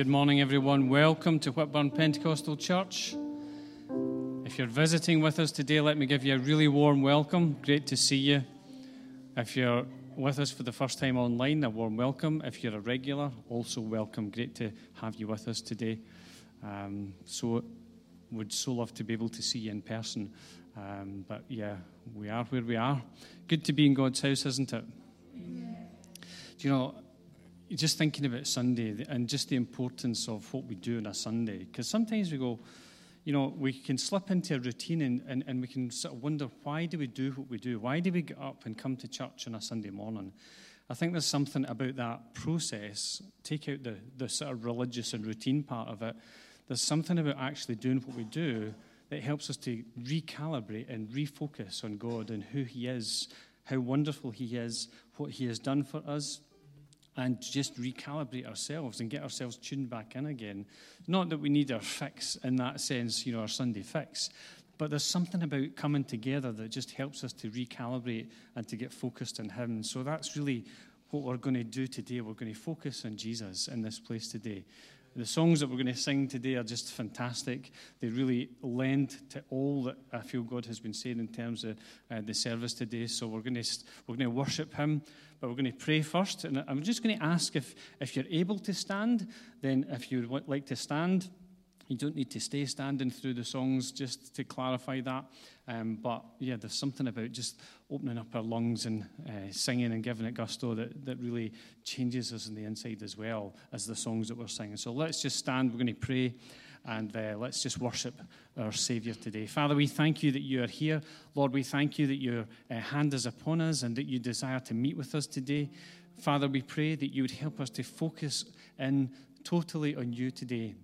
Good morning, everyone. Welcome to Whitburn Pentecostal Church. If you're visiting with us today, let me give you a really warm welcome. Great to see you. If you're with us for the first time online, a warm welcome. If you're a regular, also welcome. Great to have you with us today. Um, so, would so love to be able to see you in person. Um, but yeah, we are where we are. Good to be in God's house, isn't it? Yeah. Do you know, just thinking about Sunday and just the importance of what we do on a Sunday. Because sometimes we go, you know, we can slip into a routine and, and, and we can sort of wonder why do we do what we do? Why do we get up and come to church on a Sunday morning? I think there's something about that process, take out the, the sort of religious and routine part of it. There's something about actually doing what we do that helps us to recalibrate and refocus on God and who He is, how wonderful He is, what He has done for us and just recalibrate ourselves and get ourselves tuned back in again. Not that we need our fix in that sense, you know, our Sunday fix, but there's something about coming together that just helps us to recalibrate and to get focused on Him. So that's really what we're going to do today. We're going to focus on Jesus in this place today. The songs that we're going to sing today are just fantastic. They really lend to all that I feel God has been saying in terms of uh, the service today. So we're going to we're going to worship Him, but we're going to pray first. And I'm just going to ask if if you're able to stand, then if you would like to stand. You don't need to stay standing through the songs just to clarify that. Um, but yeah, there's something about just opening up our lungs and uh, singing and giving it gusto that, that really changes us on the inside as well as the songs that we're singing. So let's just stand. We're going to pray and uh, let's just worship our Savior today. Father, we thank you that you are here. Lord, we thank you that your uh, hand is upon us and that you desire to meet with us today. Father, we pray that you would help us to focus in totally on you today.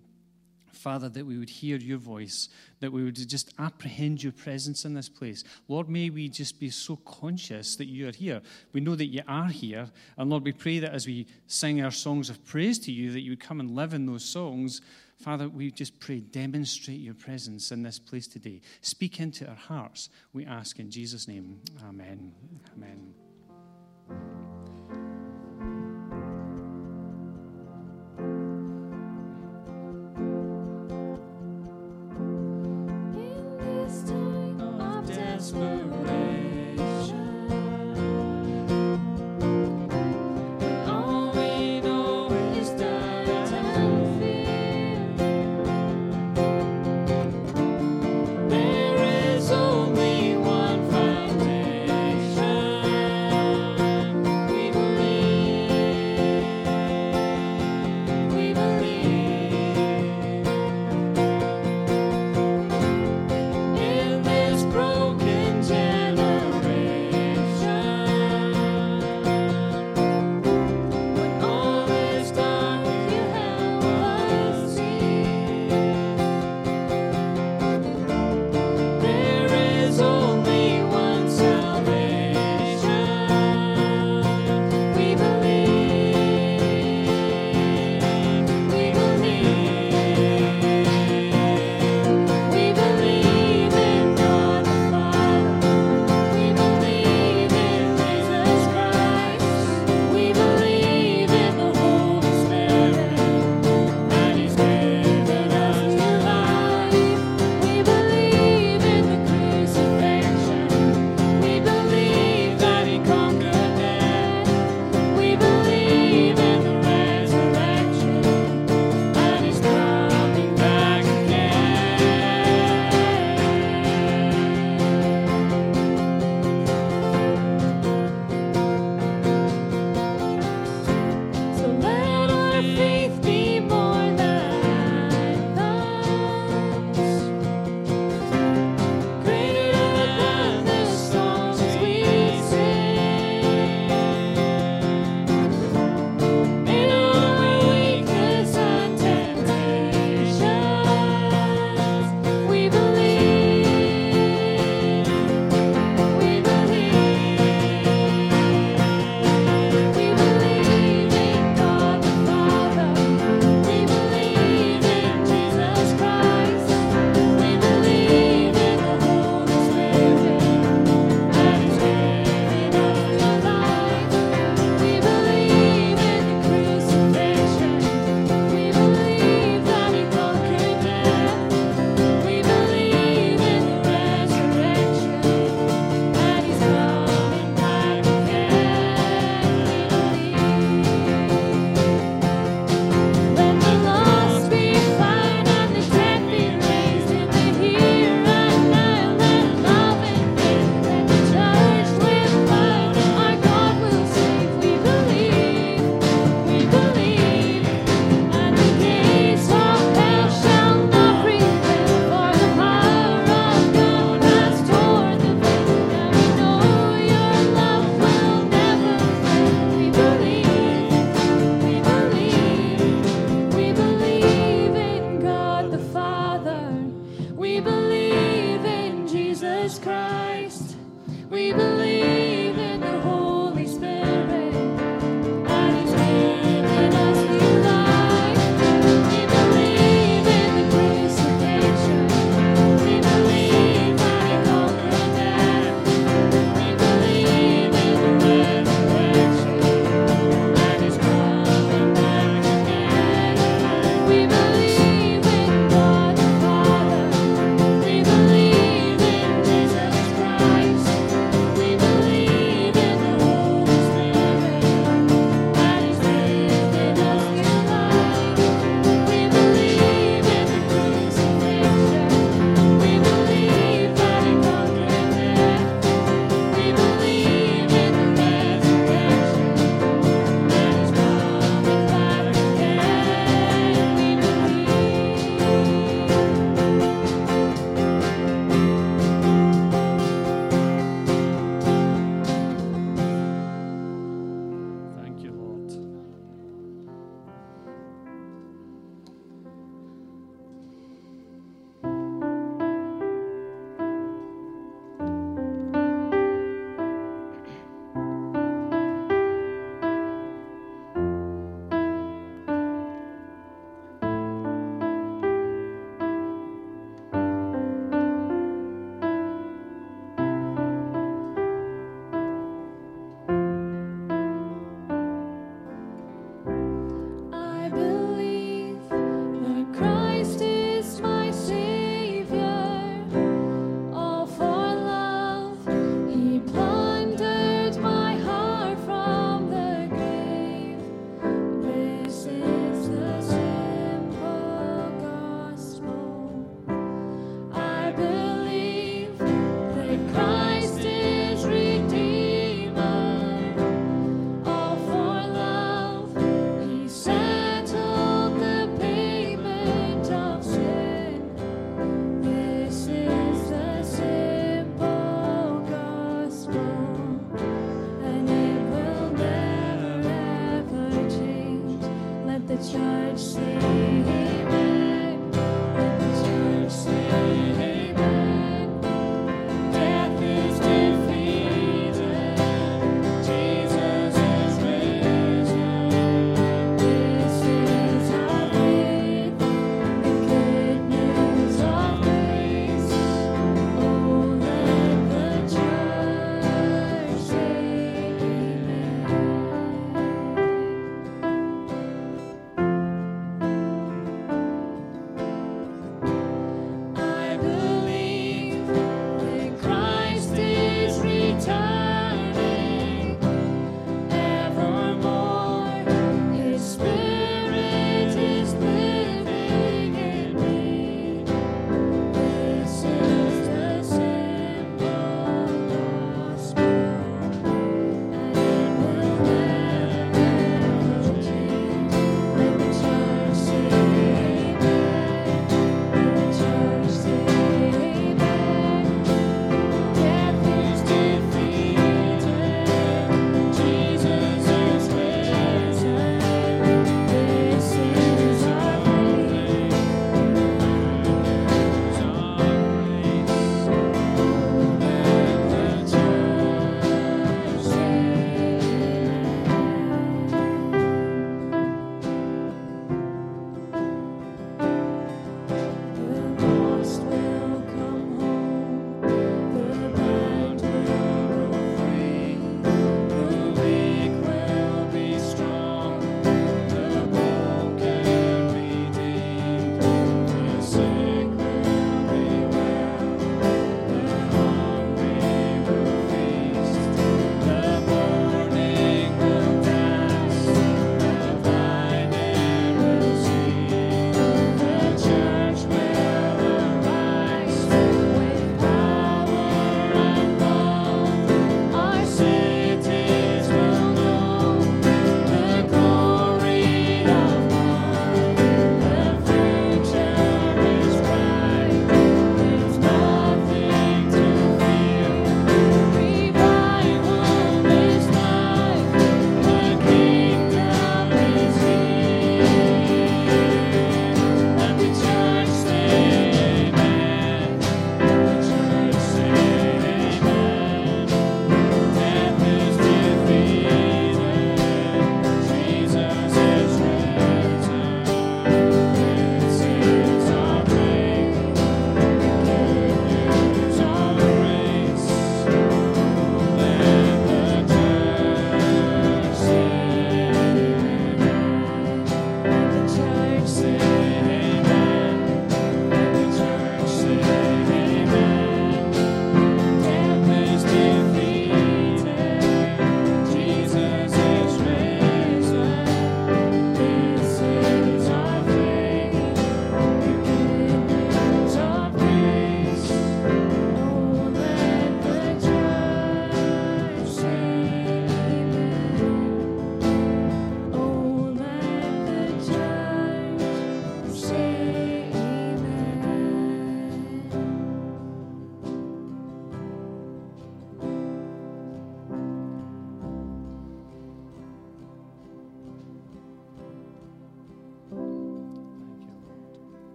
Father, that we would hear your voice, that we would just apprehend your presence in this place. Lord, may we just be so conscious that you are here. We know that you are here. And Lord, we pray that as we sing our songs of praise to you, that you would come and live in those songs. Father, we just pray, demonstrate your presence in this place today. Speak into our hearts, we ask in Jesus' name. Amen. Amen.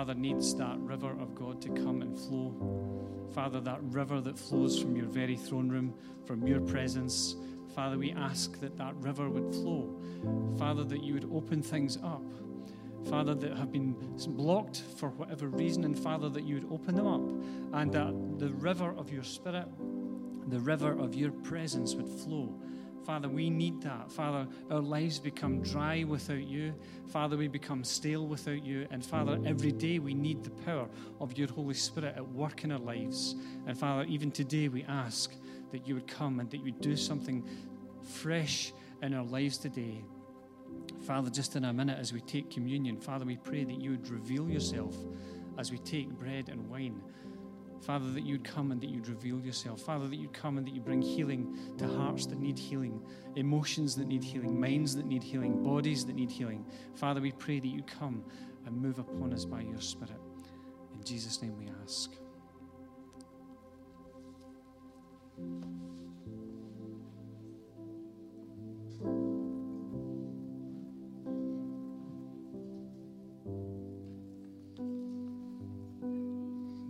Father, needs that river of God to come and flow. Father, that river that flows from your very throne room, from your presence. Father, we ask that that river would flow. Father, that you would open things up. Father, that have been blocked for whatever reason, and Father, that you would open them up and that the river of your Spirit, the river of your presence would flow Father, we need that. Father, our lives become dry without you. Father, we become stale without you. And Father, every day we need the power of your Holy Spirit at work in our lives. And Father, even today we ask that you would come and that you would do something fresh in our lives today. Father, just in a minute as we take communion, Father, we pray that you would reveal yourself as we take bread and wine. Father, that you'd come and that you'd reveal yourself. Father, that you'd come and that you bring healing to hearts that need healing, emotions that need healing, minds that need healing, bodies that need healing. Father, we pray that you come and move upon us by your Spirit. In Jesus' name we ask.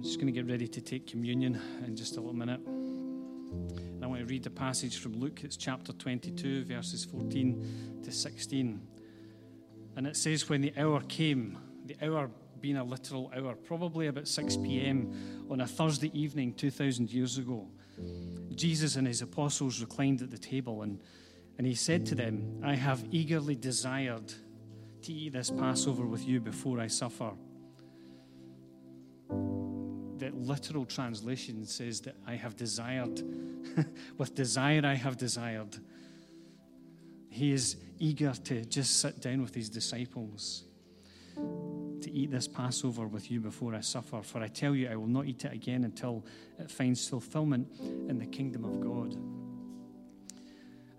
I'm just going to get ready to take communion in just a little minute. And I want to read the passage from Luke. It's chapter 22, verses 14 to 16. And it says, When the hour came, the hour being a literal hour, probably about 6 p.m. on a Thursday evening 2,000 years ago, Jesus and his apostles reclined at the table, and, and he said to them, I have eagerly desired to eat this Passover with you before I suffer. The literal translation says that I have desired. with desire, I have desired. He is eager to just sit down with his disciples to eat this Passover with you before I suffer. For I tell you, I will not eat it again until it finds fulfillment in the kingdom of God.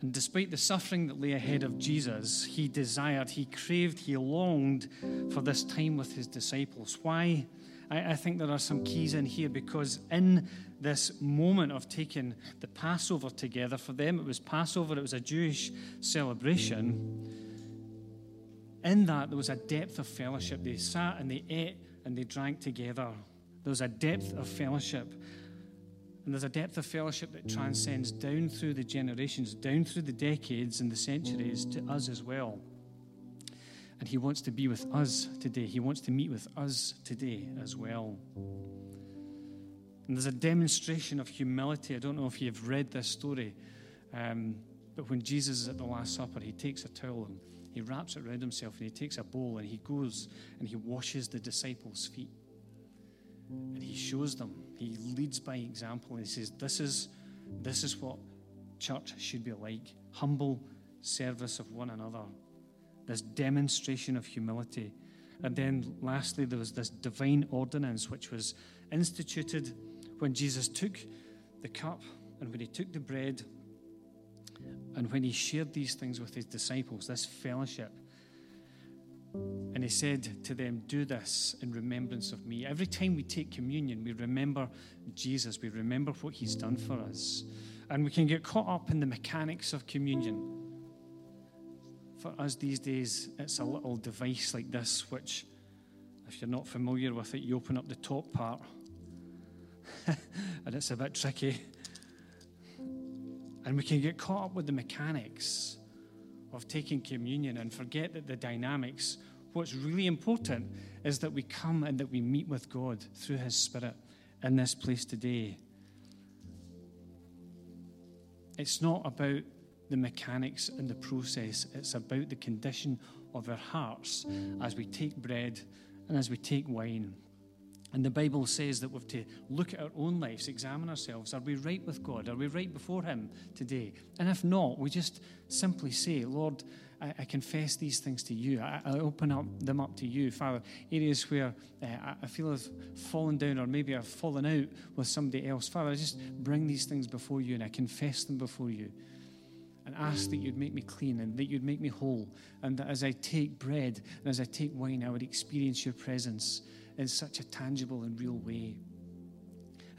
And despite the suffering that lay ahead of Jesus, he desired, he craved, he longed for this time with his disciples. Why? I, I think there are some keys in here because in this moment of taking the Passover together, for them it was Passover, it was a Jewish celebration. In that, there was a depth of fellowship. They sat and they ate and they drank together. There was a depth of fellowship. And there's a depth of fellowship that transcends down through the generations, down through the decades and the centuries to us as well. And He wants to be with us today. He wants to meet with us today as well. And there's a demonstration of humility. I don't know if you've read this story, um, but when Jesus is at the Last Supper, He takes a towel and he wraps it around himself and he takes a bowl and he goes and he washes the disciples' feet. And he shows them. He leads by example and he says, This is, this is what church should be like humble service of one another, this demonstration of humility. And then lastly, there was this divine ordinance which was instituted when Jesus took the cup and when he took the bread and when he shared these things with his disciples, this fellowship, and he said to them, Do this in remembrance of me. Every time we take communion, we remember Jesus, we remember what he's done for us. And we can get caught up in the mechanics of communion. For us these days, it's a little device like this, which, if you're not familiar with it, you open up the top part, and it's a bit tricky. And we can get caught up with the mechanics of taking communion and forget that the dynamics, what's really important is that we come and that we meet with God through His Spirit in this place today. It's not about the mechanics and the process, it's about the condition of our hearts as we take bread and as we take wine. And the Bible says that we've to look at our own lives, examine ourselves. Are we right with God? Are we right before Him today? And if not, we just simply say, Lord, I, I confess these things to you. I, I, open up them up to you. Father, areas where uh, I feel I've fallen down or maybe I've fallen out with somebody else. Father, I just bring these things before you and I confess them before you. And ask that you'd make me clean and that you'd make me whole. And that as I take bread and as I take wine, I would experience your presence in such a tangible and real way.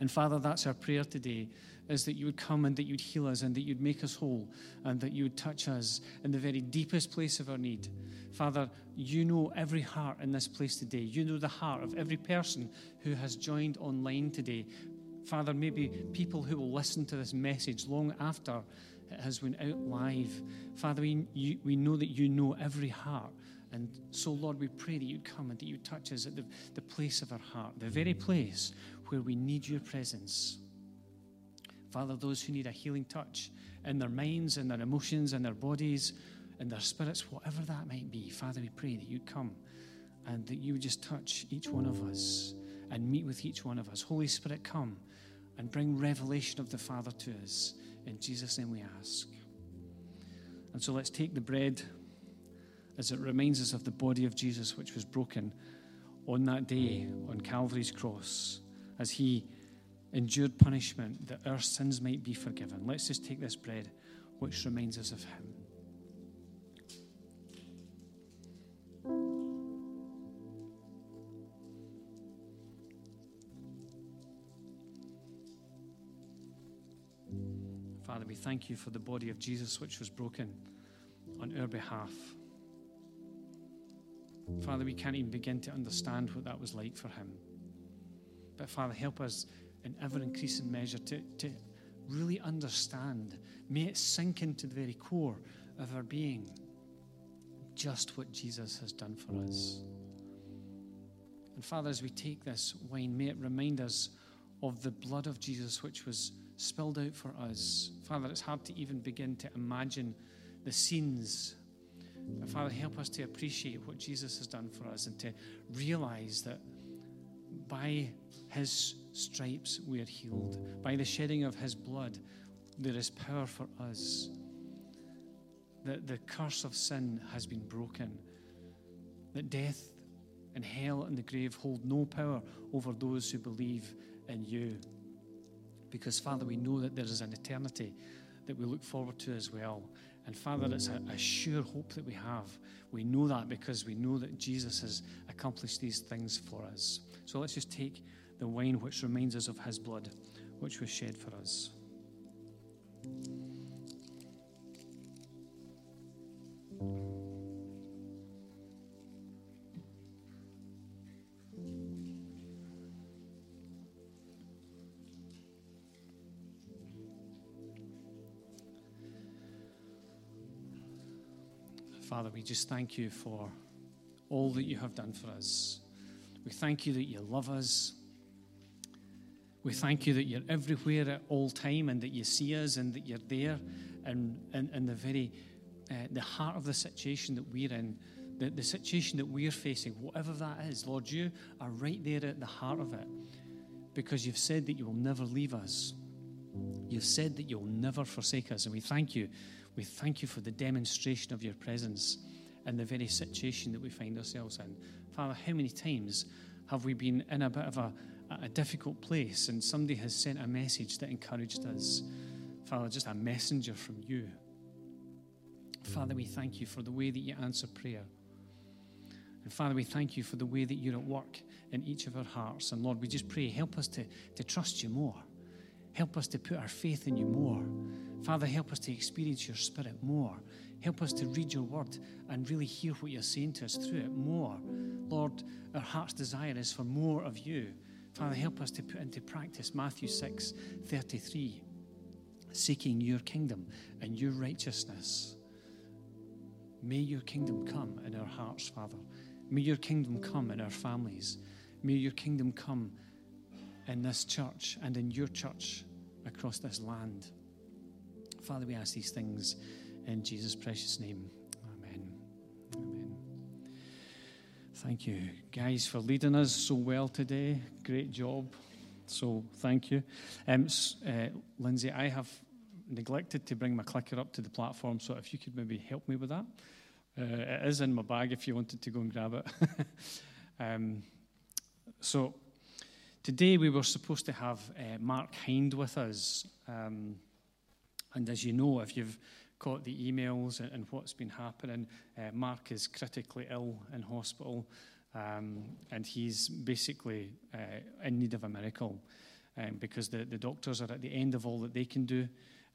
And Father, that's our prayer today is that you would come and that you'd heal us and that you'd make us whole and that you would touch us in the very deepest place of our need. Father, you know every heart in this place today. You know the heart of every person who has joined online today. Father, maybe people who will listen to this message long after has went out live. Father, we, you, we know that you know every heart And so, Lord, we pray that you'd come and that you'd touch us at the, the place of our heart, the very place where we need your presence. Father, those who need a healing touch in their minds, in their emotions, in their bodies, in their spirits, whatever that might be, Father, we pray that you'd come and that you would just touch each one of us and meet with each one of us. Holy Spirit, come and bring revelation of the Father to us. In Jesus' name we ask. And so let's take the bread as it reminds us of the body of Jesus, which was broken on that day on Calvary's cross, as he endured punishment that our sins might be forgiven. Let's just take this bread, which reminds us of him. Father, we thank you for the body of Jesus which was broken on our behalf. Father, we can't even begin to understand what that was like for him. But Father, help us in ever increasing measure to, to really understand. May it sink into the very core of our being just what Jesus has done for us. And Father, as we take this wine, may it remind us of the blood of Jesus which was spilled out for us. Father, it's hard to even begin to imagine the scenes. But Father, help us to appreciate what Jesus has done for us and to realize that by his stripes we are healed. By the shedding of his blood, there is power for us. That the curse of sin has been broken. That death and hell and the grave hold no power over those who believe in you. Because, Father, we know that there is an eternity that we look forward to as well. And Father, it's a, a, sure hope that we have. We know that because we know that Jesus has accomplished these things for us. So let's just take the wine which reminds us of his blood, which was shed for us. Father, we just thank you for all that you have done for us. We thank you that you love us. We thank you that you're everywhere at all time and that you see us and that you're there and in, in, the very uh, the heart of the situation that we're in, the, the situation that we're facing, whatever that is. Lord, you are right there at the heart of it because you've said that you will never leave us. You've said that you'll never forsake us. And we thank you we thank you for the demonstration of your presence in the very situation that we find ourselves in. Father, how many times have we been in a bit of a, a difficult place and somebody has sent a message that encouraged us? Father, just a messenger from you. Father, we thank you for the way that you answer prayer. And Father, we thank you for the way that you're at work in each of our hearts. And Lord, we just pray, help us to, to trust you more. Help us to put our faith in you more. Father, help us to experience your spirit more. Help us to read your word and really hear what you're saying to us through it more. Lord, our heart's desire is for more of you. Father, help us to put into practice Matthew 6 33, seeking your kingdom and your righteousness. May your kingdom come in our hearts, Father. May your kingdom come in our families. May your kingdom come in this church and in your church across this land. Father, we ask these things in Jesus' precious name. Amen. Amen. Thank you, guys, for leading us so well today. Great job. So, thank you. Um, uh, Lindsay, I have neglected to bring my clicker up to the platform, so if you could maybe help me with that. Uh, it is in my bag if you wanted to go and grab it. um, so, Today we were supposed to have uh, Mark Hind with us. Um, and as you know, if you've caught the emails and, and what's been happening, uh, Mark is critically ill in hospital. Um, and he's basically uh, in need of a miracle um, because the, the doctors are at the end of all that they can do.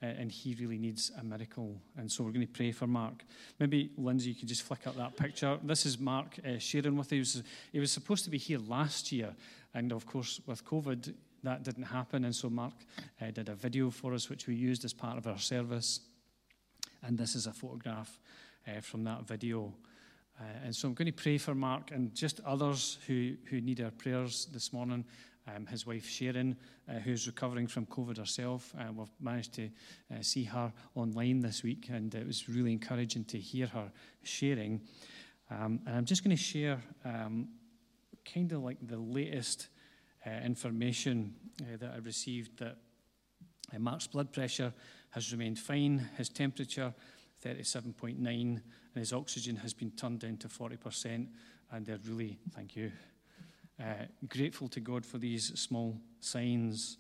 Uh, and he really needs a miracle. And so we're going to pray for Mark. Maybe, Lindsay, you could just flick up that picture. This is Mark uh, sharing with us. He was, he was supposed to be here last year, and of course, with COVID, that didn't happen. And so Mark uh, did a video for us, which we used as part of our service. And this is a photograph uh, from that video. Uh, and so I'm going to pray for Mark and just others who, who need our prayers this morning. Um, his wife Sharon, uh, who's recovering from COVID herself. Uh, we've managed to uh, see her online this week, and it was really encouraging to hear her sharing. Um, and I'm just going to share um, kind of like the latest uh, information uh, that I received that uh, Mark's blood pressure has remained fine, his temperature 37.9, and his oxygen has been turned down to 40%. And they're really, thank you, uh, grateful to God for these small signs.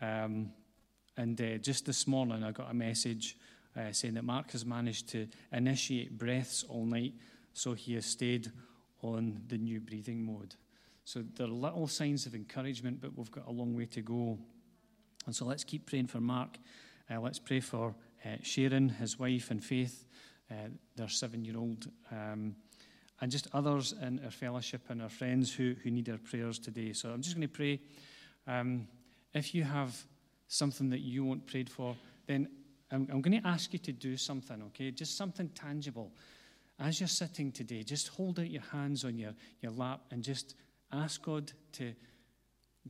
Um, and uh, just this morning, I got a message uh, saying that Mark has managed to initiate breaths all night, so he has stayed on the new breathing mode. So there are little signs of encouragement, but we've got a long way to go. And so let's keep praying for Mark. Uh, let's pray for uh, Sharon, his wife, and Faith, uh, their seven year old. Um, and just others in our fellowship and our friends who, who need our prayers today. So I'm just going to pray. Um, if you have something that you want prayed for, then I'm, I'm going to ask you to do something, okay? Just something tangible. As you're sitting today, just hold out your hands on your, your lap and just ask God to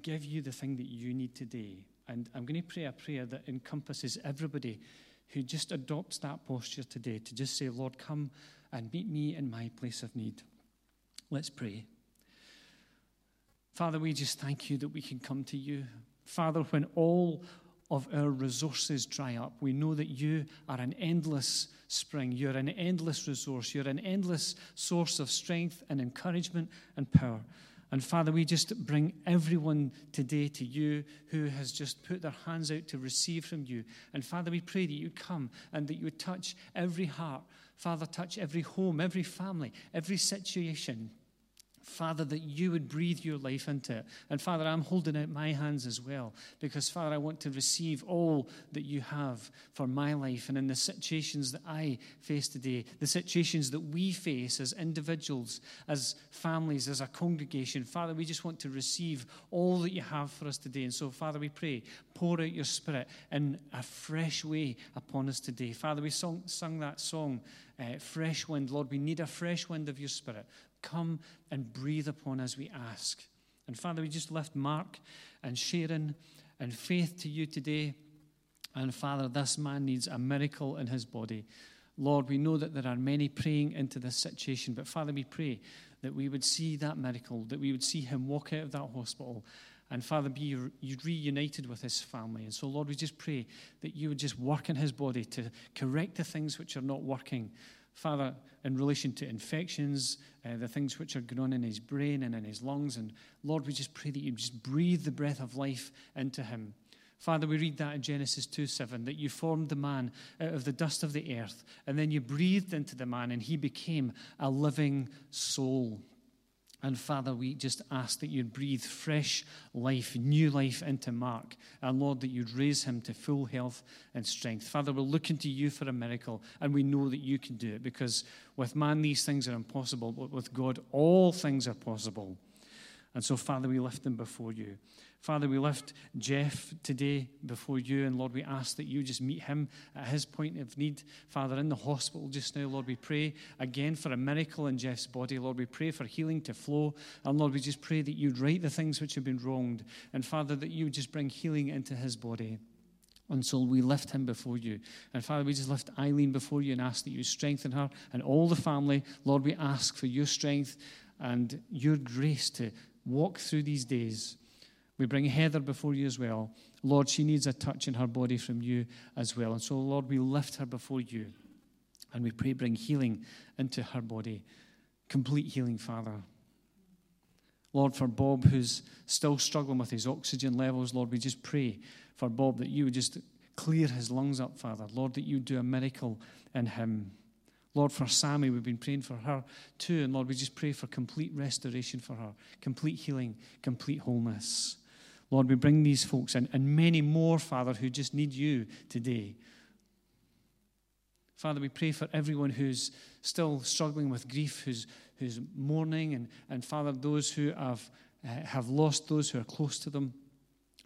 give you the thing that you need today. And I'm going to pray a prayer that encompasses everybody who just adopts that posture today to just say, Lord, come and meet me in my place of need. Let's pray. Father, we just thank you that we can come to you. Father, when all of our resources dry up, we know that you are an endless spring. You're an endless resource. You're an endless source of strength and encouragement and power. And Father, we just bring everyone today to you who has just put their hands out to receive from you. And Father, we pray that you come and that you would touch every heart. Father, touch every home, every family, every situation. Father, that you would breathe your life into it. And Father, I'm holding out my hands as well because, Father, I want to receive all that you have for my life and in the situations that I face today, the situations that we face as individuals, as families, as a congregation. Father, we just want to receive all that you have for us today. And so, Father, we pray, pour out your spirit in a fresh way upon us today. Father, we sung, sung that song, uh, Fresh Wind. Lord, we need a fresh wind of your spirit. Come and breathe upon us, we ask. And Father, we just lift Mark and Sharon and faith to you today. And Father, this man needs a miracle in his body. Lord, we know that there are many praying into this situation, but Father, we pray that we would see that miracle, that we would see him walk out of that hospital and Father, be you reunited with his family. And so, Lord, we just pray that you would just work in his body to correct the things which are not working. Father, in relation to infections, uh, the things which are going on in his brain and in his lungs. And Lord, we just pray that you just breathe the breath of life into him. Father, we read that in Genesis 2 7, that you formed the man out of the dust of the earth, and then you breathed into the man, and he became a living soul. And Father, we just ask that you'd breathe fresh life, new life into Mark. And Lord, that you'd raise him to full health and strength. Father, we're looking to you for a miracle, and we know that you can do it because with man, these things are impossible, but with God, all things are possible. And so, Father, we lift them before you. Father, we lift Jeff today before you, and Lord, we ask that you just meet him at his point of need. Father, in the hospital just now, Lord, we pray again for a miracle in Jeff's body. Lord, we pray for healing to flow. And Lord, we just pray that you'd right the things which have been wronged. And Father, that you would just bring healing into his body. And so we lift him before you. And Father, we just lift Eileen before you and ask that you strengthen her and all the family. Lord, we ask for your strength and your grace to walk through these days. We bring Heather before you as well. Lord, she needs a touch in her body from you as well. And so, Lord, we lift her before you and we pray, bring healing into her body. Complete healing, Father. Lord, for Bob, who's still struggling with his oxygen levels, Lord, we just pray for Bob that you would just clear his lungs up, Father. Lord, that you do a miracle in him. Lord, for Sammy, we've been praying for her too. And Lord, we just pray for complete restoration for her, complete healing, complete wholeness. Lord, we bring these folks and, and many more, Father, who just need you today. Father, we pray for everyone who's still struggling with grief, who's, who's mourning, and, and Father, those who have, uh, have lost those who are close to them.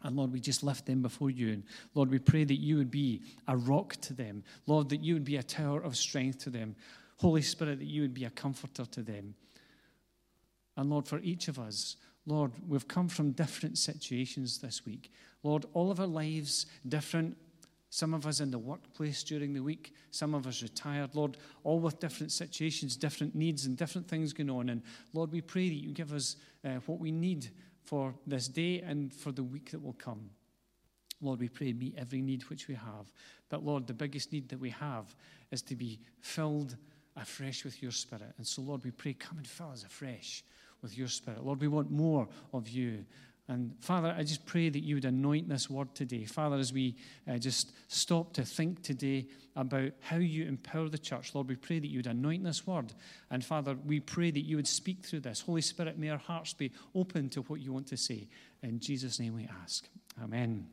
And Lord, we just lift them before you. And Lord, we pray that you would be a rock to them. Lord, that you would be a tower of strength to them. Holy Spirit, that you would be a comforter to them. And Lord, for each of us, Lord, we've come from different situations this week. Lord, all of our lives different. Some of us in the workplace during the week, some of us retired. Lord, all with different situations, different needs, and different things going on. And Lord, we pray that you give us uh, what we need for this day and for the week that will come. Lord, we pray, meet every need which we have. But Lord, the biggest need that we have is to be filled afresh with your Spirit. And so, Lord, we pray, come and fill us afresh with your Spirit. Lord, we want more of you. And Father, I just pray that you would anoint this word today. Father, as we uh, just stop to think today about how you empower the church, Lord, we pray that you would anoint this word. And Father, we pray that you would speak through this. Holy Spirit, may our hearts be open to what you want to say. In Jesus' name we ask. Amen.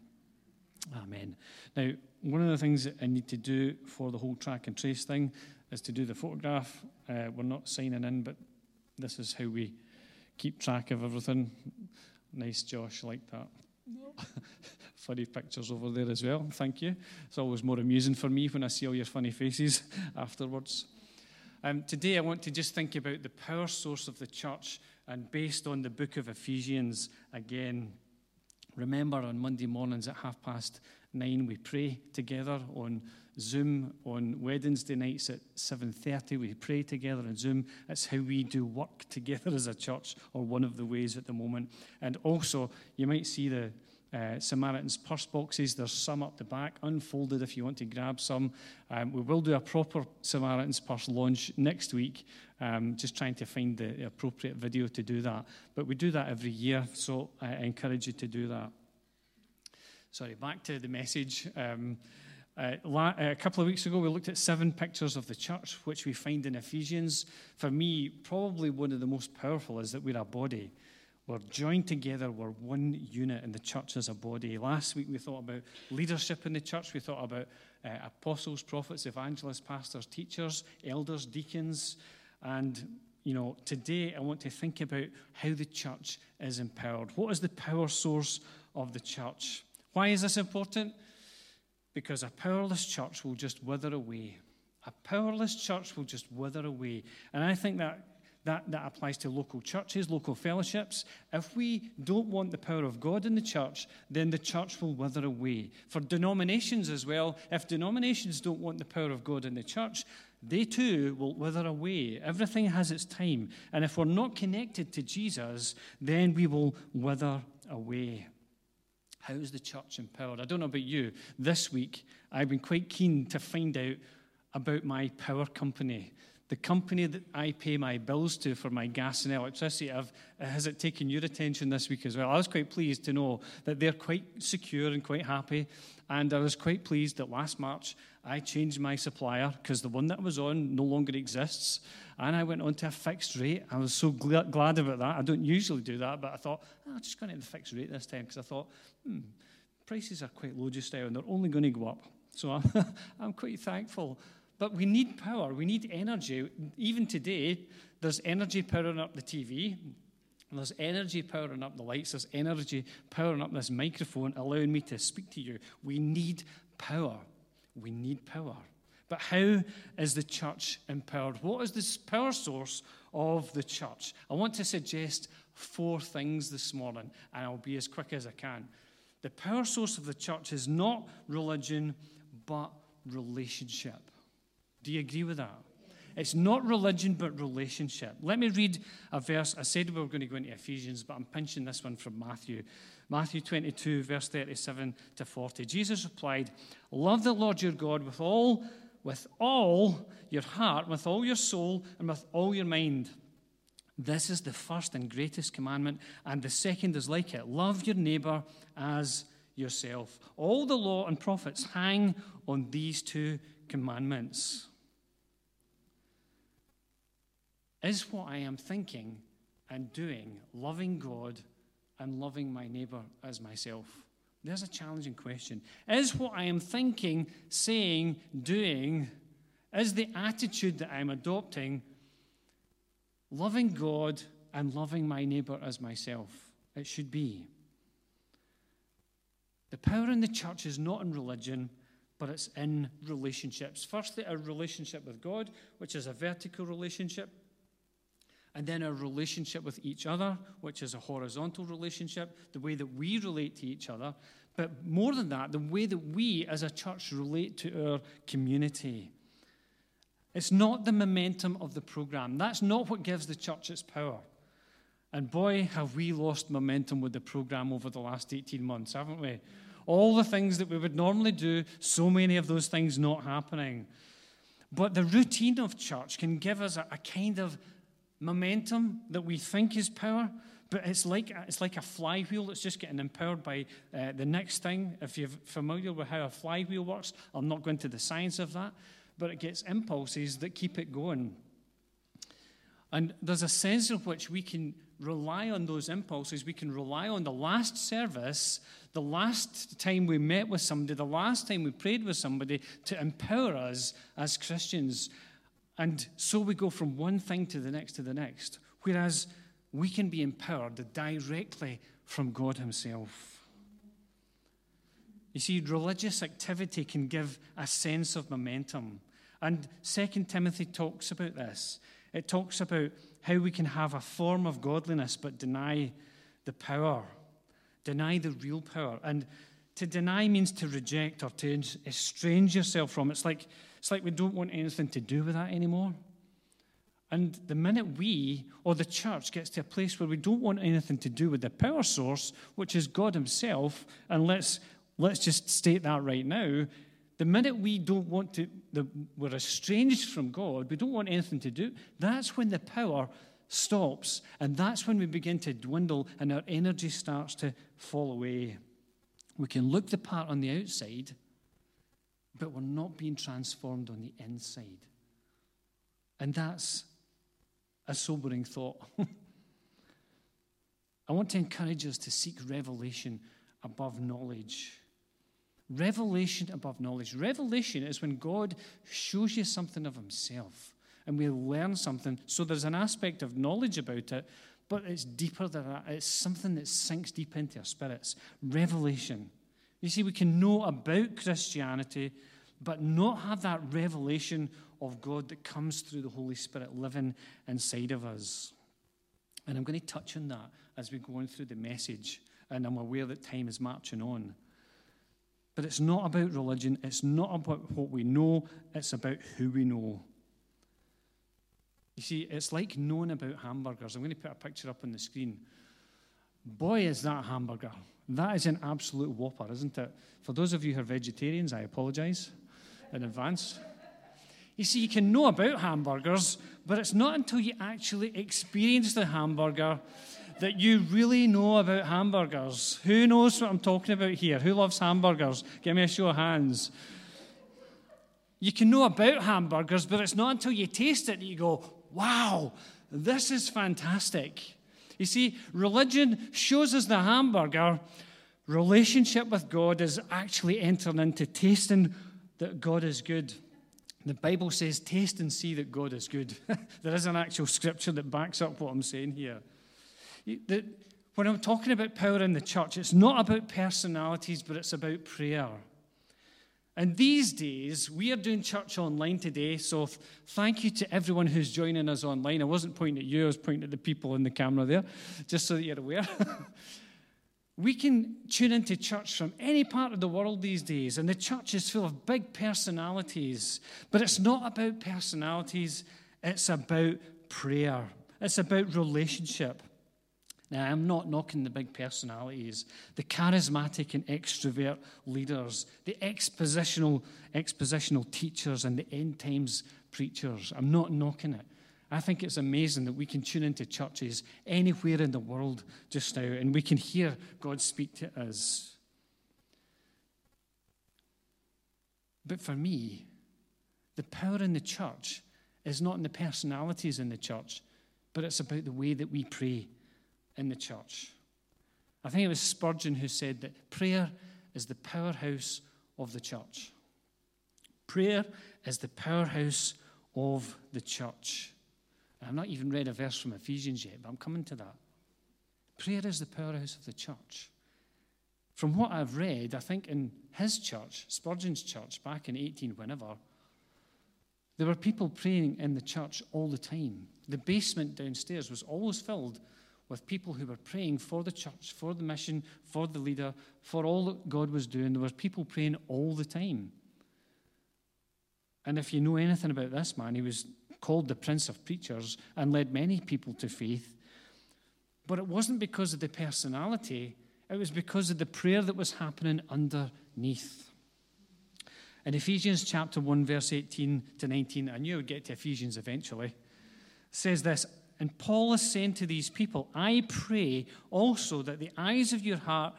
Amen. Now, one of the things that I need to do for the whole track and trace thing is to do the photograph. Uh, we're not signing in, but this is how we keep track of everything. Nice, Josh, like that. funny pictures over there as well. Thank you. It's always more amusing for me when I see all your funny faces afterwards. Um, today, I want to just think about the power source of the church and based on the book of Ephesians again. Remember, on Monday mornings at half past nine, we pray together on Zoom. On Wednesday nights at 7.30, we pray together on Zoom. That's how we do work together as a church, or one of the ways at the moment. And also, you might see the uh, Samaritan's purse boxes. There's some up the back, unfolded if you want to grab some. Um, we will do a proper Samaritan's purse launch next week, um, just trying to find the appropriate video to do that. But we do that every year, so I encourage you to do that. Sorry, back to the message. Um, uh, la- a couple of weeks ago, we looked at seven pictures of the church, which we find in Ephesians. For me, probably one of the most powerful is that we're a body. We're joined together, we're one unit in the church as a body. Last week we thought about leadership in the church, we thought about uh, apostles, prophets, evangelists, pastors, teachers, elders, deacons. And, you know, today I want to think about how the church is empowered. What is the power source of the church? Why is this important? Because a powerless church will just wither away. A powerless church will just wither away. And I think that that, that applies to local churches, local fellowships. If we don't want the power of God in the church, then the church will wither away. For denominations as well, if denominations don't want the power of God in the church, they too will wither away. Everything has its time. And if we're not connected to Jesus, then we will wither away. How is the church empowered? I don't know about you. This week, I've been quite keen to find out about my power company the company that I pay my bills to for my gas and electricity, have, has it taken your attention this week as well? I was quite pleased to know that they're quite secure and quite happy. And I was quite pleased that last March I changed my supplier because the one that I was on no longer exists. And I went on to a fixed rate. I was so gl- glad about that. I don't usually do that, but I thought, oh, I'm just going to the fixed rate this time because I thought, hmm, prices are quite low just now and they're only going to go up. So I'm, I'm quite thankful but we need power, we need energy. Even today, there's energy powering up the TV, there's energy powering up the lights, there's energy powering up this microphone, allowing me to speak to you. We need power. We need power. But how is the church empowered? What is this power source of the church? I want to suggest four things this morning, and I'll be as quick as I can. The power source of the church is not religion, but relationship. Do you agree with that? It's not religion, but relationship. Let me read a verse. I said we were going to go into Ephesians, but I'm pinching this one from Matthew. Matthew 22, verse 37 to 40. Jesus replied, Love the Lord your God with all, with all your heart, with all your soul, and with all your mind. This is the first and greatest commandment, and the second is like it. Love your neighbor as yourself. All the law and prophets hang on these two commandments. Is what I am thinking and doing loving God and loving my neighbor as myself? There's a challenging question. Is what I am thinking, saying, doing, is the attitude that I'm adopting loving God and loving my neighbor as myself? It should be. The power in the church is not in religion, but it's in relationships. Firstly, a relationship with God, which is a vertical relationship. And then our relationship with each other, which is a horizontal relationship, the way that we relate to each other. But more than that, the way that we as a church relate to our community. It's not the momentum of the program. That's not what gives the church its power. And boy, have we lost momentum with the program over the last 18 months, haven't we? All the things that we would normally do, so many of those things not happening. But the routine of church can give us a, a kind of momentum that we think is power, but it's like, it's like a flywheel that's just getting empowered by uh, the next thing. If you're familiar with how a flywheel works, I'll not go into the science of that, but it gets impulses that keep it going. And there's a sense in which we can rely on those impulses. We can rely on the last service, the last time we met with somebody, the last time we prayed with somebody to empower us as Christians. And so we go from one thing to the next to the next. Whereas we can be empowered directly from God Himself. You see, religious activity can give a sense of momentum. And 2 Timothy talks about this. It talks about how we can have a form of godliness but deny the power, deny the real power. And to deny means to reject or to estrange yourself from. It's like, it's like we don't want anything to do with that anymore. And the minute we or the church gets to a place where we don't want anything to do with the power source, which is God Himself, and let's, let's just state that right now, the minute we don't want to, the, we're estranged from God, we don't want anything to do, that's when the power stops. And that's when we begin to dwindle and our energy starts to fall away. We can look the part on the outside, but we're not being transformed on the inside. And that's a sobering thought. I want to encourage us to seek revelation above knowledge. Revelation above knowledge. Revelation is when God shows you something of Himself and we learn something. So there's an aspect of knowledge about it, but it's deeper than that. It's something that sinks deep into our spirits. Revelation. You see, we can know about Christianity, but not have that revelation of God that comes through the Holy Spirit living inside of us. And I'm going to touch on that as we go on through the message. And I'm aware that time is marching on. But it's not about religion, it's not about what we know, it's about who we know. You see, it's like knowing about hamburgers. I'm going to put a picture up on the screen. Boy, is that hamburger. That is an absolute whopper, isn't it? For those of you who are vegetarians, I apologize in advance. You see, you can know about hamburgers, but it's not until you actually experience the hamburger that you really know about hamburgers. Who knows what I'm talking about here? Who loves hamburgers? Give me a show of hands. You can know about hamburgers, but it's not until you taste it that you go, wow, this is fantastic. You see, religion shows us the hamburger. Relationship with God is actually entering into tasting that God is good. The Bible says, taste and see that God is good. there is an actual scripture that backs up what I'm saying here. When I'm talking about power in the church, it's not about personalities, but it's about prayer. And these days, we are doing church online today, so thank you to everyone who's joining us online. I wasn't pointing at you, I was pointing at the people in the camera there, just so that you're aware. we can tune into church from any part of the world these days, and the church is full of big personalities. But it's not about personalities, it's about prayer, it's about relationship. Now, I'm not knocking the big personalities, the charismatic and extrovert leaders, the expositional, expositional teachers, and the end times preachers. I'm not knocking it. I think it's amazing that we can tune into churches anywhere in the world just now and we can hear God speak to us. But for me, the power in the church is not in the personalities in the church, but it's about the way that we pray in the church. I think it was Spurgeon who said that prayer is the powerhouse of the church. Prayer is the powerhouse of the church. I've not even read a verse from Ephesians yet, but I'm coming to that. Prayer is the powerhouse of the church. From what I've read, I think in his church, Spurgeon's church, back in 18 whenever, there were people praying in the church all the time. The basement downstairs was always filled with people who were praying for the church, for the mission, for the leader, for all that God was doing. There were people praying all the time. And if you know anything about this man, he was called the Prince of Preachers and led many people to faith. But it wasn't because of the personality, it was because of the prayer that was happening underneath. In Ephesians chapter 1, verse 18 to 19, I knew I would get to Ephesians eventually, says this, and Paul is saying to these people, I pray also that the eyes of your heart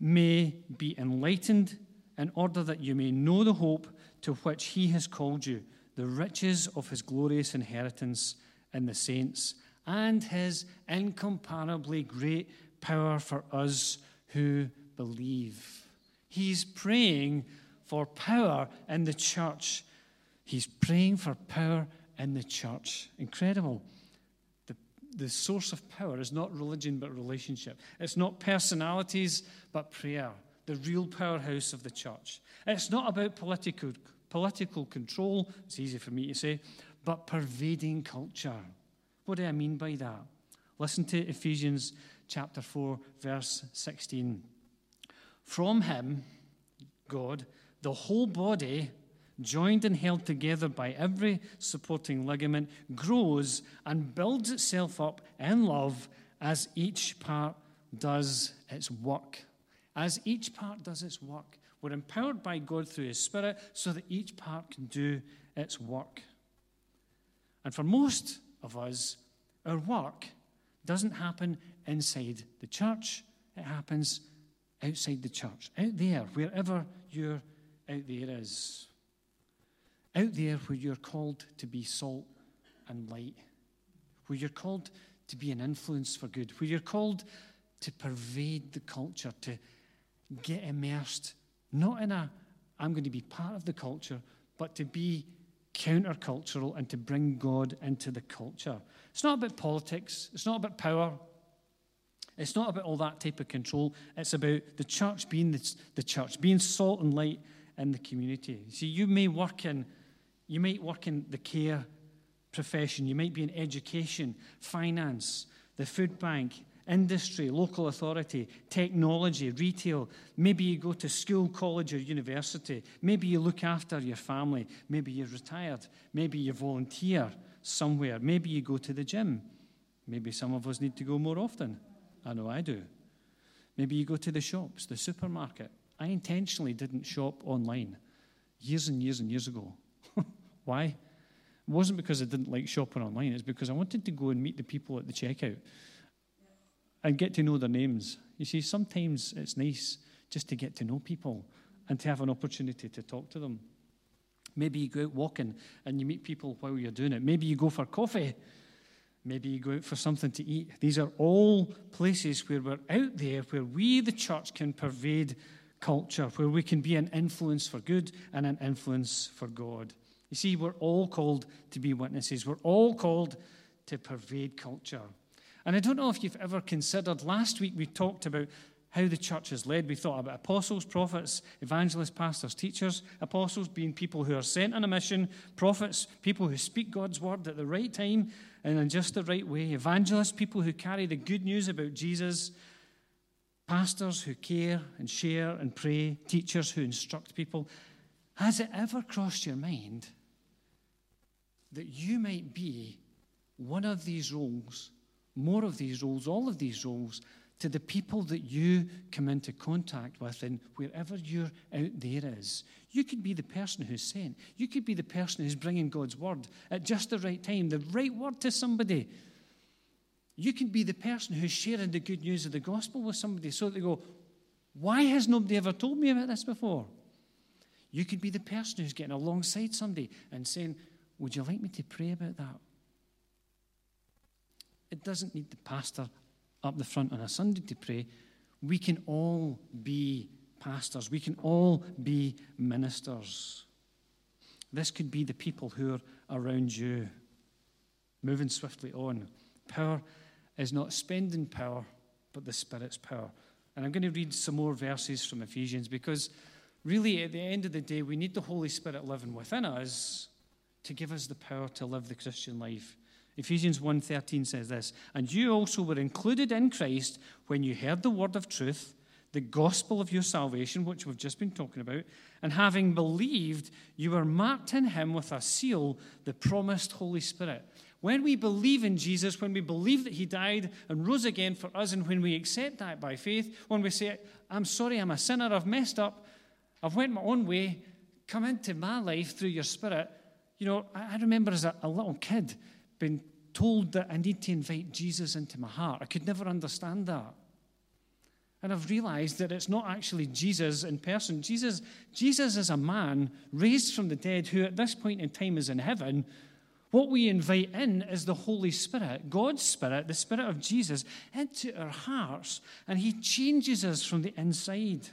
may be enlightened in order that you may know the hope to which he has called you, the riches of his glorious inheritance in the saints, and his incomparably great power for us who believe. He's praying for power in the church. He's praying for power in the church. Incredible. The, source of power is not religion but relationship. It's not personalities but prayer, the real powerhouse of the church. It's not about political, political control, it's easy for me to say, but pervading culture. What do I mean by that? Listen to Ephesians chapter 4, verse 16. From him, God, the whole body, joined and held together by every supporting ligament, grows and builds itself up in love as each part does its work. As each part does its work. We're empowered by God through His Spirit so that each part can do its work. And for most of us, our work doesn't happen inside the church, it happens outside the church, out there, wherever your out there is. Out there where you're called to be salt and light, where you're called to be an influence for good, where you're called to pervade the culture, to get immersed, not in a, I'm going to be part of the culture, but to be countercultural and to bring God into the culture. It's not about politics, it's not about power, it's not about all that type of control. It's about the church being the, the church, being salt and light in the community. See, you may work in, you might work in the care profession, you might be in education, finance, the food bank, industry, local authority, technology, retail. Maybe you go to school, college, or university. Maybe you look after your family. Maybe you're retired. Maybe you volunteer somewhere. Maybe you go to the gym. Maybe some of us need to go more often. I know I do. Maybe you go to the shops, the supermarket. I intentionally didn't shop online years and years and years ago. Why? It wasn't because I didn't like shopping online, it's because I wanted to go and meet the people at the checkout and get to know their names. You see, sometimes it's nice just to get to know people and to have an opportunity to talk to them. Maybe you go out walking and you meet people while you're doing it. Maybe you go for coffee. Maybe you go out for something to eat. These are all places where we're out there, where we, the church, can pervade culture, where we can be an influence for good and an influence for God. You see, we're all called to be witnesses, we're all called to pervade culture. And I don't know if you've ever considered, last week we talked about how the church is led. We thought about apostles, prophets, evangelists, pastors, teachers. Apostles being people who are sent on a mission, prophets, people who speak God's word at the right time and in just the right way. Evangelists, people who carry the good news about Jesus. Pastors who care and share and pray. Teachers who instruct people. Has it ever crossed your mind that you might be one of these roles, more of these roles, all of these roles? to the people that you come into contact with and wherever you're out there is. You could be the person who's sent. You could be the person who's bringing God's word at just the right time, the right word to somebody. You could be the person who's sharing the good news of the gospel with somebody so they go, Why has nobody ever told me about this before? You could be the person who's getting alongside somebody and saying, Would you like me to pray about that? It doesn't need the pastor up the front on a Sunday to pray, we can all be pastors. We can all be ministers. This could be the people who are around you. Moving swiftly on. Power is not spending power, but the Spirit's power. And I'm going to read some more verses from Ephesians because really, at the end of the day, we need the Holy Spirit living within us to give us the power to live the Christian life. Ephesians 1:13 says this, "And you also were included in Christ when you heard the word of truth, the gospel of your salvation, which we've just been talking about, and having believed, you were marked in him with a seal, the promised Holy Spirit." When we believe in Jesus, when we believe that he died and rose again for us, and when we accept that by faith, when we say, I'm sorry, I'm a sinner, I've messed up, I've went my own way, come into my life through your spirit. You know, I remember as a, a little kid being told that I need to invite Jesus into my heart. I could never understand that. And I've realized that it's not actually Jesus in person. Jesus, Jesus is a man raised from the dead who at this point in time is in heaven what we invite in is the Holy Spirit, God's Spirit, the Spirit of Jesus, into our hearts, and He changes us from the inside.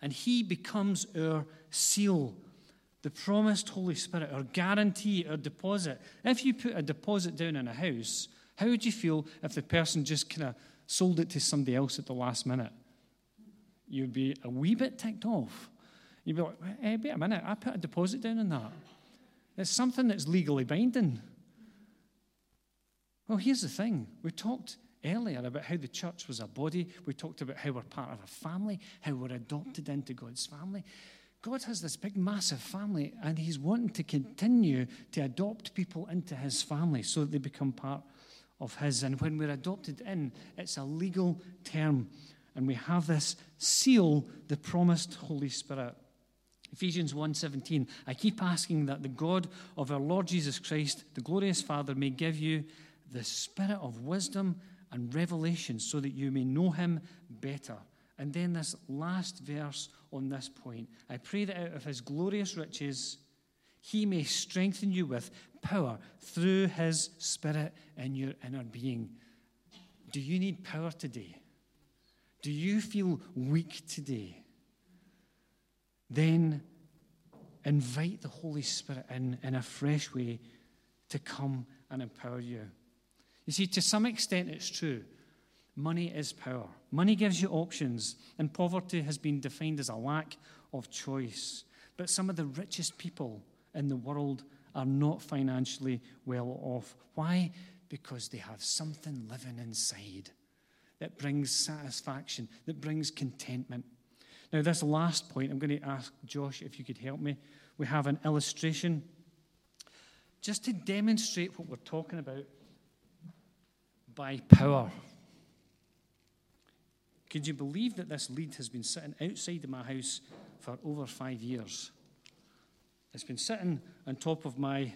And He becomes our seal, the promised Holy Spirit, our guarantee, our deposit. If you put a deposit down in a house, how would you feel if the person just kind of sold it to somebody else at the last minute? You'd be a wee bit ticked off. You'd be like, hey, eh, wait a minute, I put a deposit down in that. It's something that's legally binding. Well, here's the thing. We talked earlier about how the church was a body. We talked about how we're part of a family, how we're adopted into God's family. God has this big, massive family, and He's wanting to continue to adopt people into His family so that they become part of His. And when we're adopted in, it's a legal term, and we have this seal, the promised Holy Spirit. Ephesians 1:17 I keep asking that the God of our Lord Jesus Christ the glorious Father may give you the spirit of wisdom and revelation so that you may know him better. And then this last verse on this point I pray that out of his glorious riches he may strengthen you with power through his spirit in your inner being. Do you need power today? Do you feel weak today? then invite the Holy Spirit in in a fresh way to come and empower you. You see, to some extent, it's true. Money is power. Money gives you options, and poverty has been defined as a lack of choice. But some of the richest people in the world are not financially well off. Why? Because they have something living inside that brings satisfaction, that brings contentment. Now, this last point, I'm going to ask Josh if you could help me. We have an illustration just to demonstrate what we're talking about by power. Could you believe that this lead has been sitting outside of my house for over five years? It's been sitting on top of my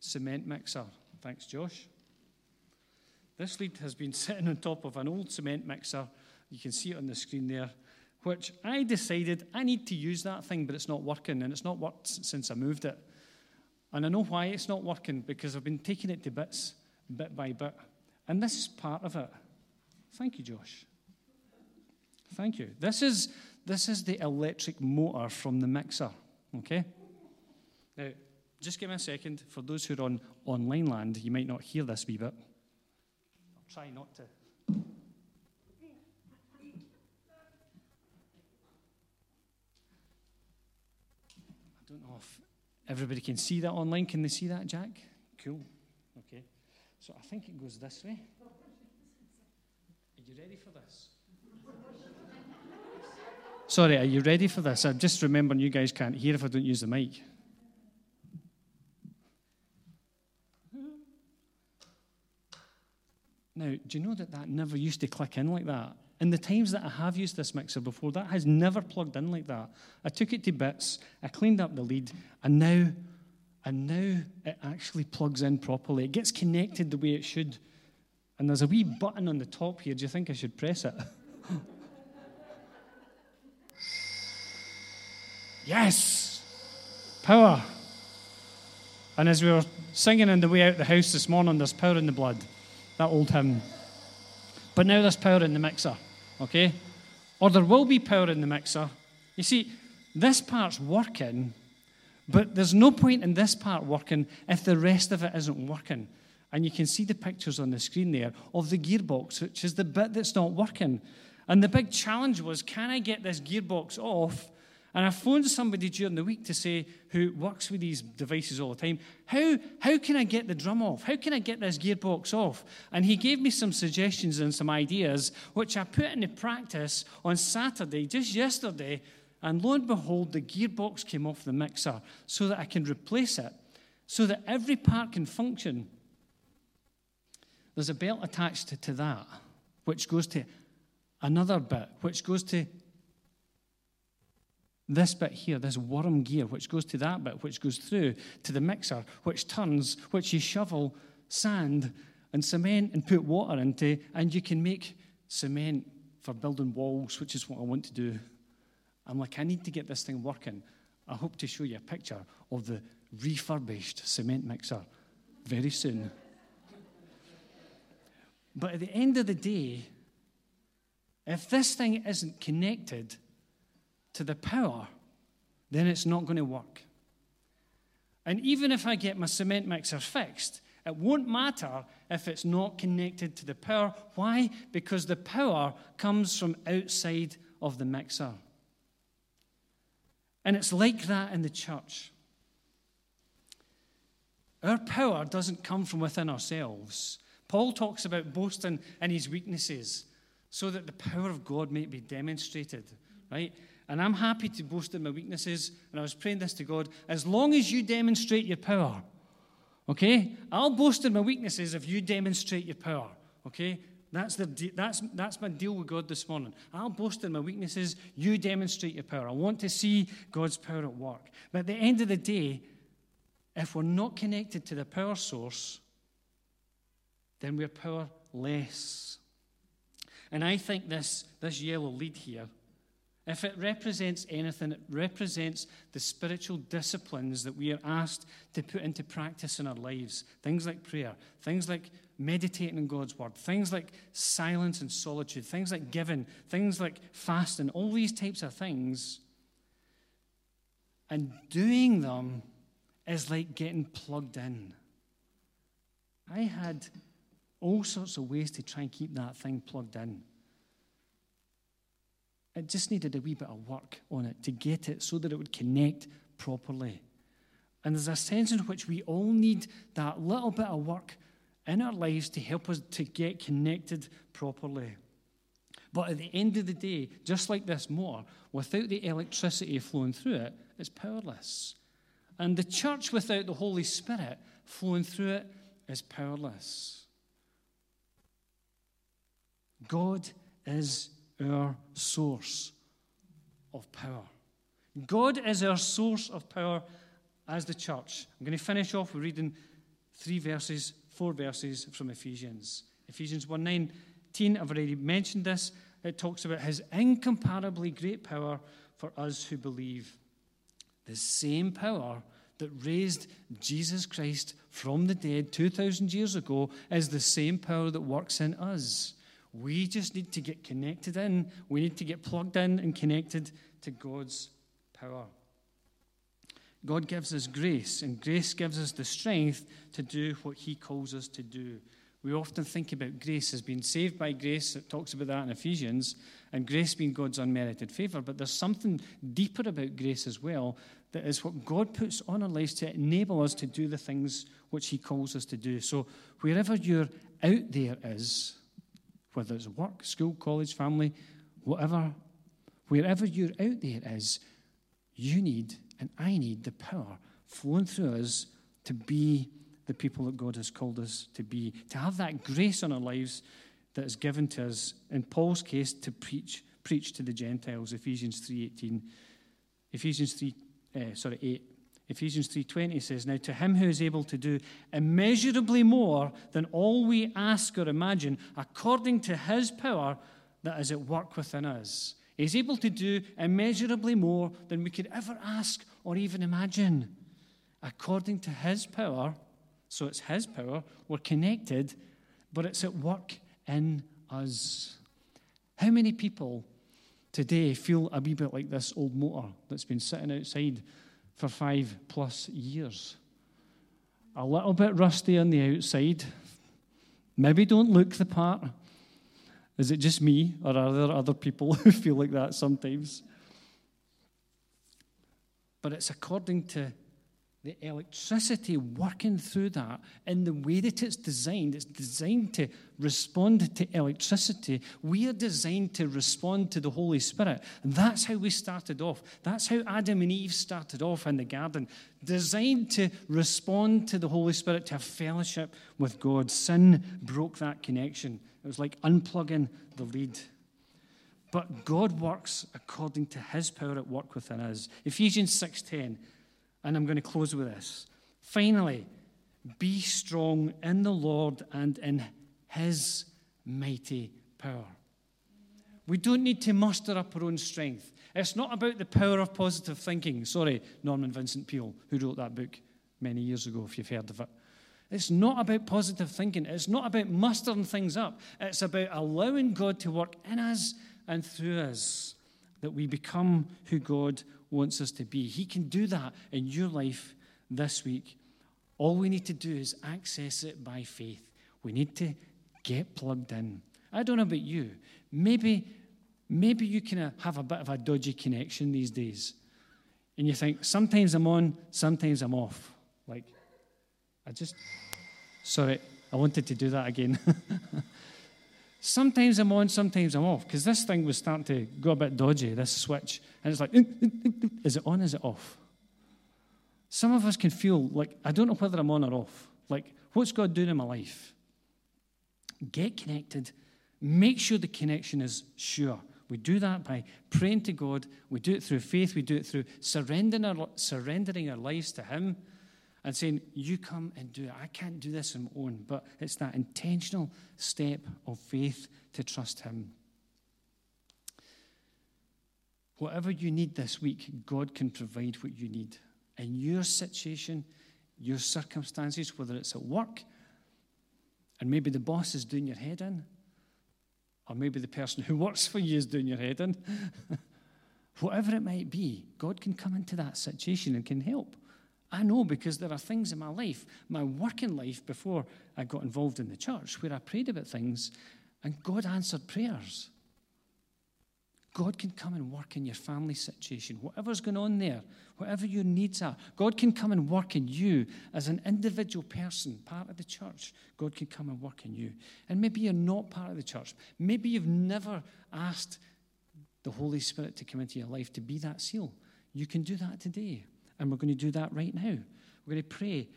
cement mixer. Thanks, Josh. This lead has been sitting on top of an old cement mixer. You can see it on the screen there which I decided I need to use that thing, but it's not working, and it's not worked since I moved it. And I know why it's not working, because I've been taking it to bits, bit by bit. And this is part of it. Thank you, Josh. Thank you. This is, this is the electric motor from the mixer, okay? Now, just give me a second. For those who are on online land, you might not hear this wee bit. I'll try not to. I don't know if everybody can see that online. Can they see that, Jack? Cool. Okay. So I think it goes this way. Are you ready for this? Sorry, are you ready for this? I'm just remembering you guys can't hear if I don't use the mic. Now, do you know that that never used to click in like that? In the times that I have used this mixer before, that has never plugged in like that. I took it to bits, I cleaned up the lead, and now, and now it actually plugs in properly. It gets connected the way it should. And there's a wee button on the top here. Do you think I should press it? yes! Power. And as we were singing on the way out the house this morning, there's power in the blood. That old hymn. But now there's power in the mixer, okay? Or there will be power in the mixer. You see, this part's working, but there's no point in this part working if the rest of it isn't working. And you can see the pictures on the screen there of the gearbox, which is the bit that's not working. And the big challenge was can I get this gearbox off? And I phoned somebody during the week to say, who works with these devices all the time, how, how can I get the drum off? How can I get this gearbox off? And he gave me some suggestions and some ideas, which I put into practice on Saturday, just yesterday. And lo and behold, the gearbox came off the mixer so that I can replace it, so that every part can function. There's a belt attached to, to that, which goes to another bit, which goes to this bit here, this worm gear, which goes to that bit, which goes through to the mixer, which turns, which you shovel sand and cement and put water into, and you can make cement for building walls, which is what I want to do. I'm like, I need to get this thing working. I hope to show you a picture of the refurbished cement mixer very soon. But at the end of the day, if this thing isn't connected to the power, then it's not going to work. And even if I get my cement mixer fixed, it won't matter if it's not connected to the power. Why? Because the power comes from outside of the mixer. And it's like that in the church. Our power doesn't come from within ourselves. Paul talks about boasting in his weaknesses so that the power of God may be demonstrated, right? And I'm happy to boast in my weaknesses. And I was praying this to God as long as you demonstrate your power, okay? I'll boast in my weaknesses if you demonstrate your power, okay? That's, the, that's, that's my deal with God this morning. I'll boast in my weaknesses, you demonstrate your power. I want to see God's power at work. But at the end of the day, if we're not connected to the power source, then we're powerless. And I think this, this yellow lead here if it represents anything, it represents the spiritual disciplines that we are asked to put into practice in our lives. Things like prayer, things like meditating on God's word, things like silence and solitude, things like giving, things like fasting, all these types of things. And doing them is like getting plugged in. I had all sorts of ways to try and keep that thing plugged in. It just needed a wee bit of work on it to get it so that it would connect properly. And there's a sense in which we all need that little bit of work in our lives to help us to get connected properly. But at the end of the day, just like this motor, without the electricity flowing through it, it's powerless. And the church without the Holy Spirit flowing through it is powerless. God is our source of power. God is our source of power as the church. I'm going to finish off with reading three verses, four verses from Ephesians. Ephesians 1 19, I've already mentioned this. It talks about his incomparably great power for us who believe. The same power that raised Jesus Christ from the dead 2,000 years ago is the same power that works in us. We just need to get connected in. We need to get plugged in and connected to God's power. God gives us grace, and grace gives us the strength to do what He calls us to do. We often think about grace as being saved by grace. It talks about that in Ephesians, and grace being God's unmerited favor. But there's something deeper about grace as well that is what God puts on our lives to enable us to do the things which He calls us to do. So wherever your out there is, whether it's work, school, college, family, whatever, wherever you're out there is, you need and I need the power flowing through us to be the people that God has called us to be, to have that grace on our lives that is given to us, in Paul's case, to preach, preach to the Gentiles, Ephesians 3.18. Ephesians 3, uh, sorry, 8. Ephesians 3:20 says, "Now to him who is able to do immeasurably more than all we ask or imagine, according to his power that is at work within us." He's able to do immeasurably more than we could ever ask or even imagine. According to his power, so it's his power, we're connected, but it's at work in us. How many people today feel a wee bit like this old motor that's been sitting outside for five plus years. A little bit rusty on the outside. Maybe don't look the part. Is it just me, or are there other people who feel like that sometimes? But it's according to the electricity working through that in the way that it's designed. It's designed to respond to electricity. We are designed to respond to the Holy Spirit. And that's how we started off. That's how Adam and Eve started off in the garden, designed to respond to the Holy Spirit, to have fellowship with God. Sin broke that connection. It was like unplugging the lead. But God works according to his power at work within us. Ephesians 6:10 and I'm going to close with this. Finally, be strong in the Lord and in his mighty power. We don't need to muster up our own strength. It's not about the power of positive thinking. Sorry, Norman Vincent Peale, who wrote that book many years ago, if you've heard of it. It's not about positive thinking. It's not about mustering things up. It's about allowing God to work in us and through us that we become who God wants us to be. He can do that in your life this week. All we need to do is access it by faith. We need to get plugged in. I don't know about you. Maybe, maybe you can have a bit of a dodgy connection these days. And you think, sometimes I'm on, sometimes I'm off. Like, I just, sorry, I wanted to do that again. Sometimes I'm on, sometimes I'm off, because this thing was starting to go a bit dodgy, this switch. And it's like, is it on, is it off? Some of us can feel like, I don't know whether I'm on or off. Like, what's God doing in my life? Get connected. Make sure the connection is sure. We do that by praying to God. We do it through faith. We do it through surrendering our, surrendering our lives to Him and saying, You come and do it. I can't do this on my own. But it's that intentional step of faith to trust Him. Whatever you need this week, God can provide what you need. In your situation, your circumstances, whether it's at work, and maybe the boss is doing your head in, or maybe the person who works for you is doing your head in. Whatever it might be, God can come into that situation and can help. I know because there are things in my life, my working life before I got involved in the church, where I prayed about things and God answered prayers. God can come and work in your family situation, whatever's going on there, whatever your needs are. God can come and work in you as an individual person, part of the church. God can come and work in you. And maybe you're not part of the church. Maybe you've never asked the Holy Spirit to come into your life to be that seal. You can do that today. And we're going to do that right now. We're going to pray.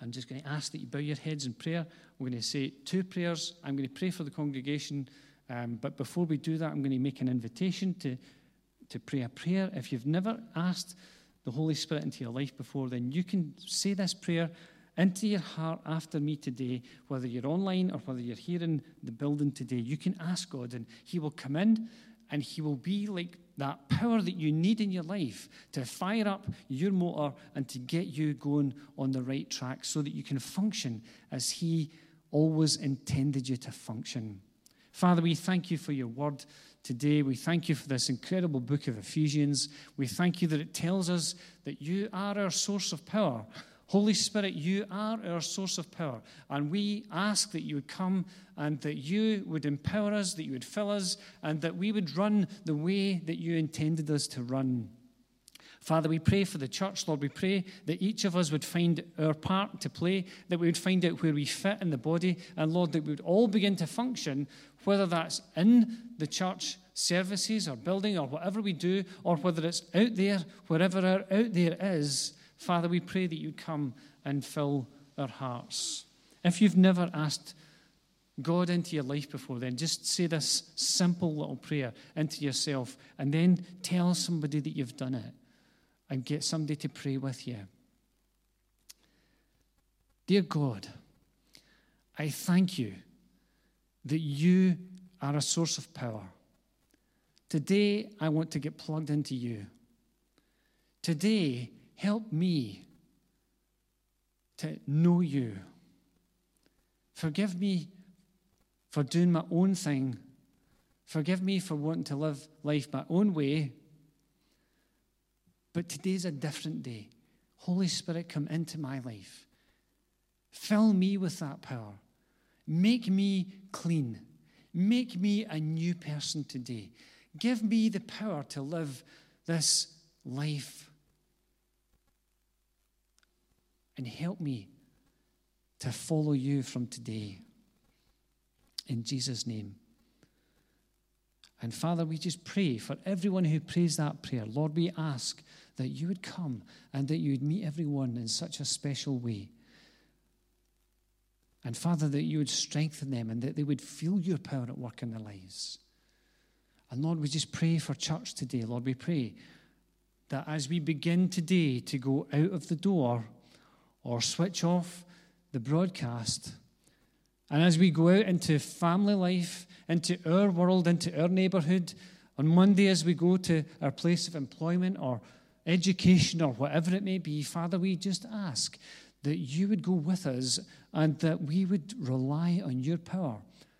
I'm just going to ask that you bow your heads in prayer. We're going to say two prayers. I'm going to pray for the congregation. Um, but before we do that, I'm going to make an invitation to, to pray a prayer. If you've never asked the Holy Spirit into your life before, then you can say this prayer into your heart after me today, whether you're online or whether you're here in the building today. You can ask God, and He will come in and He will be like that power that you need in your life to fire up your motor and to get you going on the right track so that you can function as He always intended you to function. Father, we thank you for your word today. We thank you for this incredible book of Ephesians. We thank you that it tells us that you are our source of power. Holy Spirit, you are our source of power. And we ask that you would come and that you would empower us, that you would fill us, and that we would run the way that you intended us to run. Father, we pray for the church, Lord. We pray that each of us would find our part to play, that we would find out where we fit in the body, and Lord, that we would all begin to function, whether that's in the church services or building or whatever we do, or whether it's out there, wherever our out there is Father, we pray that you come and fill our hearts. If you've never asked God into your life before, then just say this simple little prayer into yourself and then tell somebody that you've done it and get somebody to pray with you. Dear God, I thank you that you are a source of power. Today, I want to get plugged into you. Today, Help me to know you. Forgive me for doing my own thing. Forgive me for wanting to live life my own way. But today's a different day. Holy Spirit, come into my life. Fill me with that power. Make me clean. Make me a new person today. Give me the power to live this life. And help me to follow you from today. In Jesus' name. And Father, we just pray for everyone who prays that prayer. Lord, we ask that you would come and that you would meet everyone in such a special way. And Father, that you would strengthen them and that they would feel your power at work in their lives. And Lord, we just pray for church today. Lord, we pray that as we begin today to go out of the door or switch off the broadcast, and as we go out into family life, into our world, into our neighborhood, on Monday as we go to our place of employment or education or whatever it may be, Father, we just ask that you would go with us and that we would rely on your power.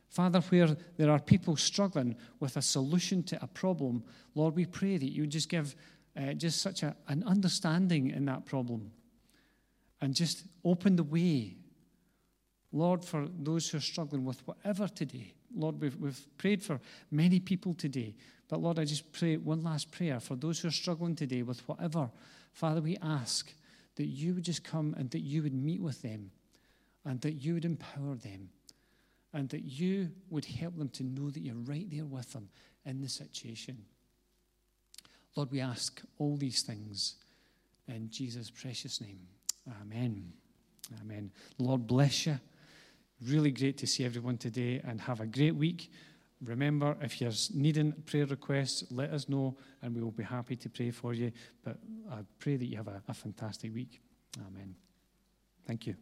Father, where there are people struggling with a solution to a problem, Lord, we pray that you would just give uh, just such a, an understanding in that problem and just open the way Lord, for those who are struggling with whatever today, Lord, we've, we've prayed for many people today. But Lord, I just pray one last prayer for those who are struggling today with whatever. Father, we ask that you would just come and that you would meet with them and that you would empower them and that you would help them to know that you're right there with them in the situation. Lord, we ask all these things in Jesus' precious name. Amen. Amen. Lord bless you. Really great to see everyone today and have a great week. Remember, if you're needing prayer requests, let us know and we will be happy to pray for you. But I pray that you have a, a fantastic week. Amen. Thank you.